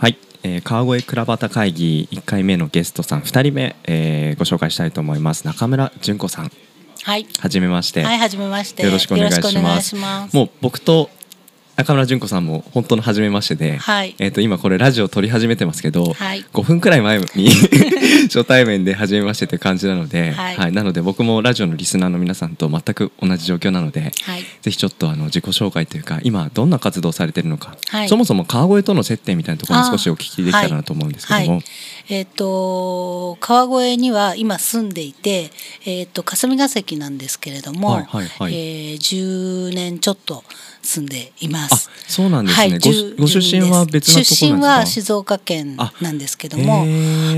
はい、えー、川越倉端会議1回目のゲストさん2人目、えー、ご紹介したいと思います。中村純子さん。はい。はじめまして、はい、はじめまして。よろしくお願いします。もう僕と中村純子さんも本当の初めましてで、はい。えー、と今これラジオ撮り始めてますけど、はい。5分くらい前に 初対面で初めましてという感じなので、はい。なので僕もラジオのリスナーの皆さんと全く同じ状況なので、はい。ぜひちょっとあの自己紹介というか今どんな活動をされてるのか、はい。そもそも川越との接点みたいなところに少しお聞きできたらなと思うんですけども、はい。えっ、と川越には今住んでいて、えっ、と霞が関なんですけれども、はいはいはい。えー10年ちょっと住んでいまあす。そうなんですね、はい、ご10ご出身は別のところなんですか？出身は静岡県なんですけども、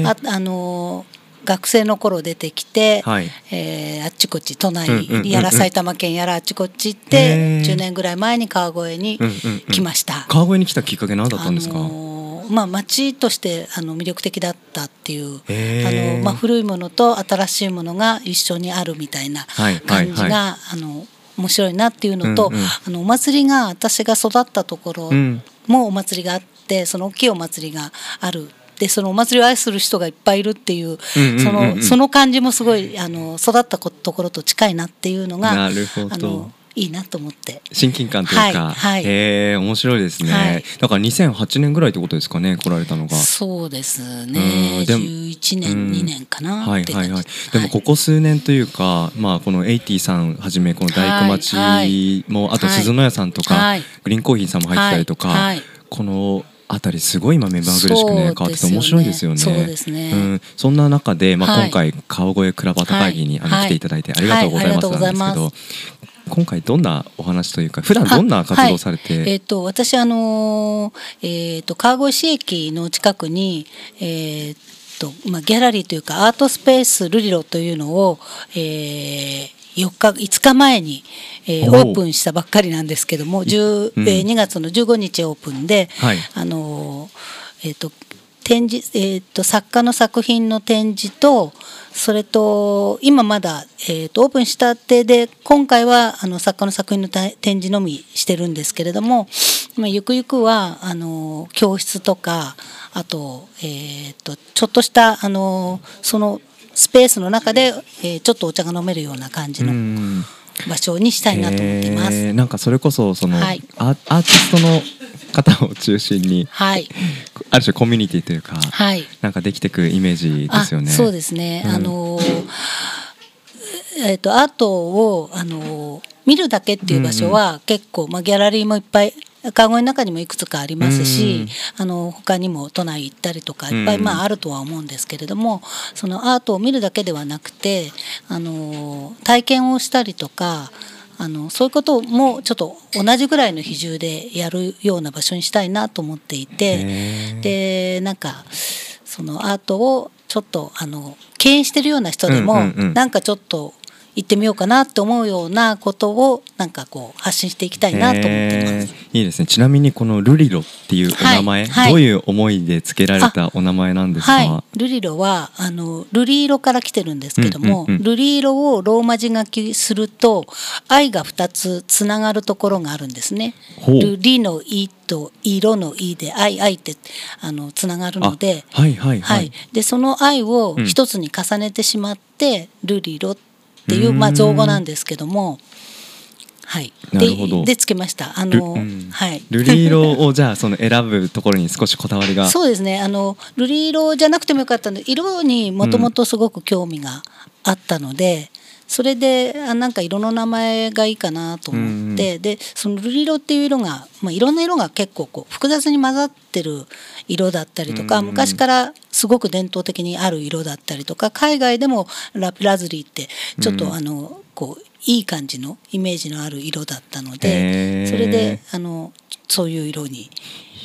あああのー学生の頃出てきて、はい。えーあっちこっち都内うんうんうんうん。やら埼玉県やらあっちこっち行っへてー。10年ぐらい前に川越にうんうんうん。来ました。川越に来たきっかけ何だったんですか、あのーまあ、町としてあの魅力的だったっていうあの、まあ、古いものと新しいものが一緒にあるみたいなはいはい感じが、はあの面白いなっていうのと、うんうん。あのお祭りが私が育ったところうん。もお祭りがあってその大きいお祭りがある。でそのお祭りを愛する人がいっぱいいるっていう,、そのその感じもすごいあの育ったこところと近いなっていうのがなるほど。あのいいなと思って。親近感というか、はいはい。面白いですね、はい。だから2008年ぐらいってことですかね来られたのが。そうですうねんでも11年うん。2年かなはいはいはい。でもここ数年というか、まあこのエイティさんはじめこの大工町はいも、あとはい。鈴の屋さんとか、はい。グリーンコーヒーさんも入ってたりとか、このあたりすごい今目まぐるしくね変わってて面白いですよね。そうですね。うん、そんな中で、まあ、はい。今回川越倉端会議に、あのはい。来ていただいてありがとうございますはい。ありがとうございます。なんですけど今回どんなお話というか普段どんな活動をされて、はい。えっ、と私あのーえっ、と川越市駅の近くにえっ、とまあギャラリーというかアートスペースルリロというのを、えー4日5日前に、えーオープンしたばっかりなんですけども、10うん。えー2月の15日オープンで、はい。あのーえっ、と展示、えー、と作家の作品の展示とそれと今まだ、えー、とオープンしたてで今回はあの作家の作品のた展示のみしてるんですけれども、まあ、ゆくゆくはあの教室とかあと,、えー、とちょっとしたあのそのスペースの中で、えーちょっとお茶が飲めるような感じうのん。場所にしたいなと思っています。えー。なんかそれこそその、はい。アーティストの方を中心にはい、ある種コミュニティというか、はいなんかできていくイメージですよね。あそうですね。うんあのーえっ、とアートをあのー見るだけっていう場所は結構、まあギャラリーもいっぱい川越の中にもいくつかありますし、あの他にも都内行ったりとかいっぱい、うんまああるとは思うんですけれども、そのアートを見るだけではなくて、あのー体験をしたりとか。あのそういうこともちょっと同じぐらいの比重でやるような場所にしたいなと思っていて、でなんかそのアートをちょっとあの敬遠してるような人でも、うんうんうん。なんかちょっと行ってみようかなって思うようなことをなんかこう発信していきたいなと思ってます。いいですね。ちなみにこのルリロっていうお名前、はいはいどういう思いで付けられたお名前なんですか？はい、ルリロはあのルリ色から来てるんですけども、うんうんうんルリ色をローマ字書きすると愛が2つつながるところがあるんですね。ルリの「い」と色の「い」で愛愛ってあのつながるので。あはいはいははいい。でその愛をうん一つに重ねてしまって、ルリロっていううんまあ造語なんですけども、はい。なるほどででつけました。あル,、の、うんはい。ルリ色をじゃあその選ぶところに少しこだわりが。そうですね。あの瑠璃色じゃなくてもよかったんで、色にもともとすごく興味があったので。それであなんか色の名前がいいかなと思って、でその瑠璃色っていう色が、まあ、いろんな色が結構こう複雑に混ざってる色だったりとか、うん昔からすごく伝統的にある色だったりとか海外でもラピラズリーってちょっと、うん。あのこういい感じのイメージのある色だったのでそれであのそういう色に。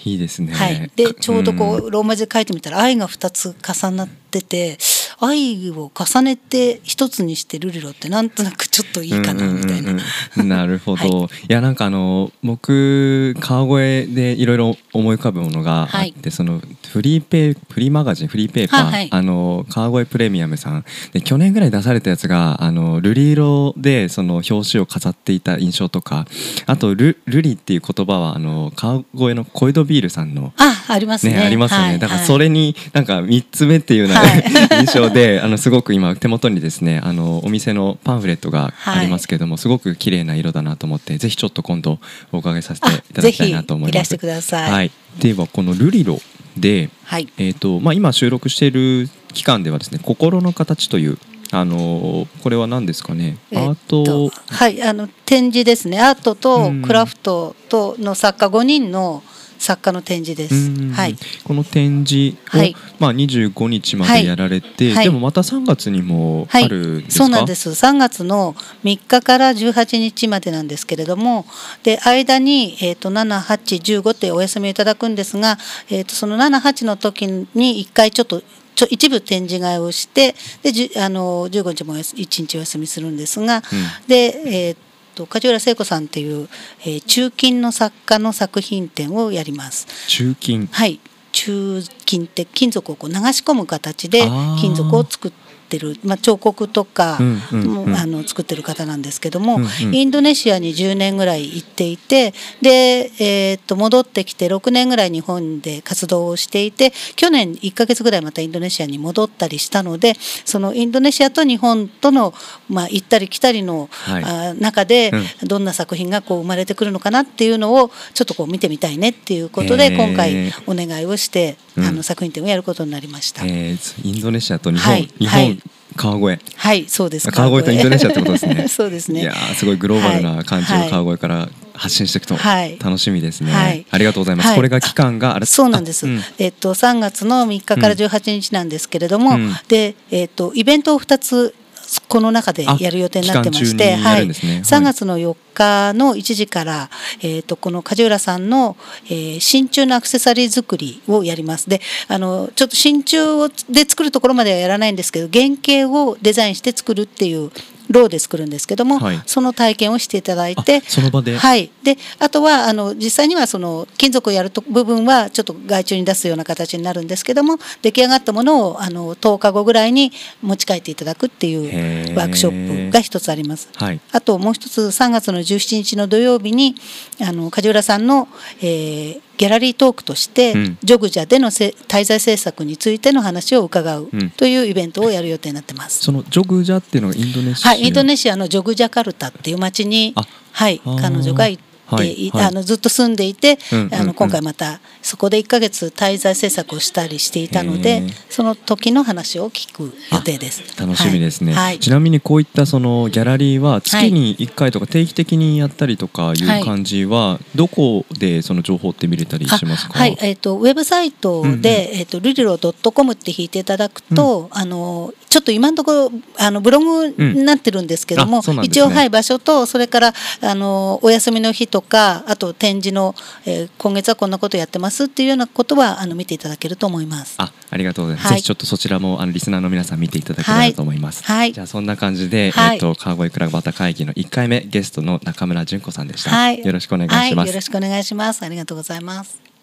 いいですね。はい、でちょうどこんうローマ字で書いてみたら愛が2つ重なってて愛を重ねて一つにしてルリロってなんとなくちょっといいかなみたいな。うんうんうんうん。なるほど、、はい。やなんかあの僕川越でいろいろ思い浮かぶものがあって、はい。そのフリーペイフリーマガジンフリーペーパー、はいはい。あの川越プレミアムさん。で去年ぐらい出されたやつがあの瑠璃色でその表紙を飾っていた印象とかあとルルリっていう言葉はあの川越の小江戸ビールさんのあありますね。ね、ありますよね、はいだからそれになんか3つ目っていうような、はい。印象であのすごく今手元にですねあのお店のパンフレットがありますけども、すごく綺麗な色だなと思ってぜひちょっと今度お伺いさせていただきたいなと思います。あぜひいらしてください。はい、ではこのルリロで、はい。えーとまあ、今収録している期間ではですね「心の形」というあのこれは何ですかね、えアート？はいあの展示ですね。アートとうん。クラフトとの作家5人の作家の展示です、うん。はい。この展示を、はい。まあ、25日までやられて、はい。でもまた3月にもあはい。るんですか、そうなんです。3月の3日から18日までなんですけれどもで間に、えー、と7815ってお休みをいただくんですが、えー、とその78の時に1回ちょっとちょ一部展示会をしてであの15日もおやす1日お休みするんですが、で、えー、と梶浦聖子さんっていう、えー中金の作家の作品展をやります。中金。はい、中金って金属をこう流し込む形で金属を作ってる、まあ、彫刻とかうんあの作ってる方なんですけども、インドネシアに10年ぐらい行っていてで、えーっと戻ってきて6年ぐらい日本で活動をしていて去年1ヶ月ぐらいまたインドネシアに戻ったりしたのでそのインドネシアと日本との、まあ、行ったり来たりの、はい。あー中でうどんな作品がこう生まれてくるのかなっていうのをちょっとこう見てみたいねっていうことで今回お願いをして、うん。あの作品展をやることになりました。えーインドネシアと日本、はい。日本、はい川越。はい、そうです。川越とインドネシアってことですね。そうですね。いやーすごいグローバルな感じをはい川越から発信していくとはい。楽しみですね、はい。ありがとうございます、はい。これが期間があれそうなんです。あうん。えっと3月の3日から18日なんですけれども、うん。でえっとイベントを2つこの中でやる予定になってまして、ね。はい。3月の4日の1時から、えっとこの梶浦さんの、えー真鍮のアクセサリー作りをやります。で、あのちょっと真鍮をで作るところまではやらないんですけど、原型をデザインして作るっていうローで作るんですけども、はい。その体験をしていただいてあその場で？はい、であとはあの実際にはその金属をやると部分はちょっと外注に出すような形になるんですけども出来上がったものをあの10日後ぐらいに持ち帰っていただくっていへうー。ワークショップが一つあります。はい。あともう一つ3月の17日の土曜日にあの梶浦さんの、えーギャラリートークとして、うん。ジョグジャでのせ滞在政策についての話を伺ううん。というイベントをやる予定になってます。そのジョグジャっていうのがインドネシア。はい、インドネシアのジョグジャカルタっていう町にあ、はい、彼女が行って、はいはいい。あのずっと住んでいて、うんうんうんあの今回またそこで1ヶ月滞在政策をしたりしていたのへでー。その時の話を聞く予定です。楽しみですね、はい。はい。ちなみにこういったそのギャラリーは月に1回とか定期的にやったりとかいう感じはどこでその情報って見れたりしますか？あはい、えっ、とウェブサイトで、うんうん。えっ、とルリロドットコムって引いていただくと、あのちょっと今のところあのブログになってるんですけども、うん。ね。一応はい場所とそれからあのお休みの日とかあと展示の、えー今月はこんなことやってますっていうようなことはあの見ていただけると思います。あありがとうございます、はい。ぜひちょっとそちらもあのリスナーの皆さん見ていただければと思います、はい。じゃあそんな感じで、はい。えっ、と川越クラブバタ会議の1回目ゲストの中村純子さんでした、はい、よろしくお願いします、はい、よろしくお願いします。ありがとうございます。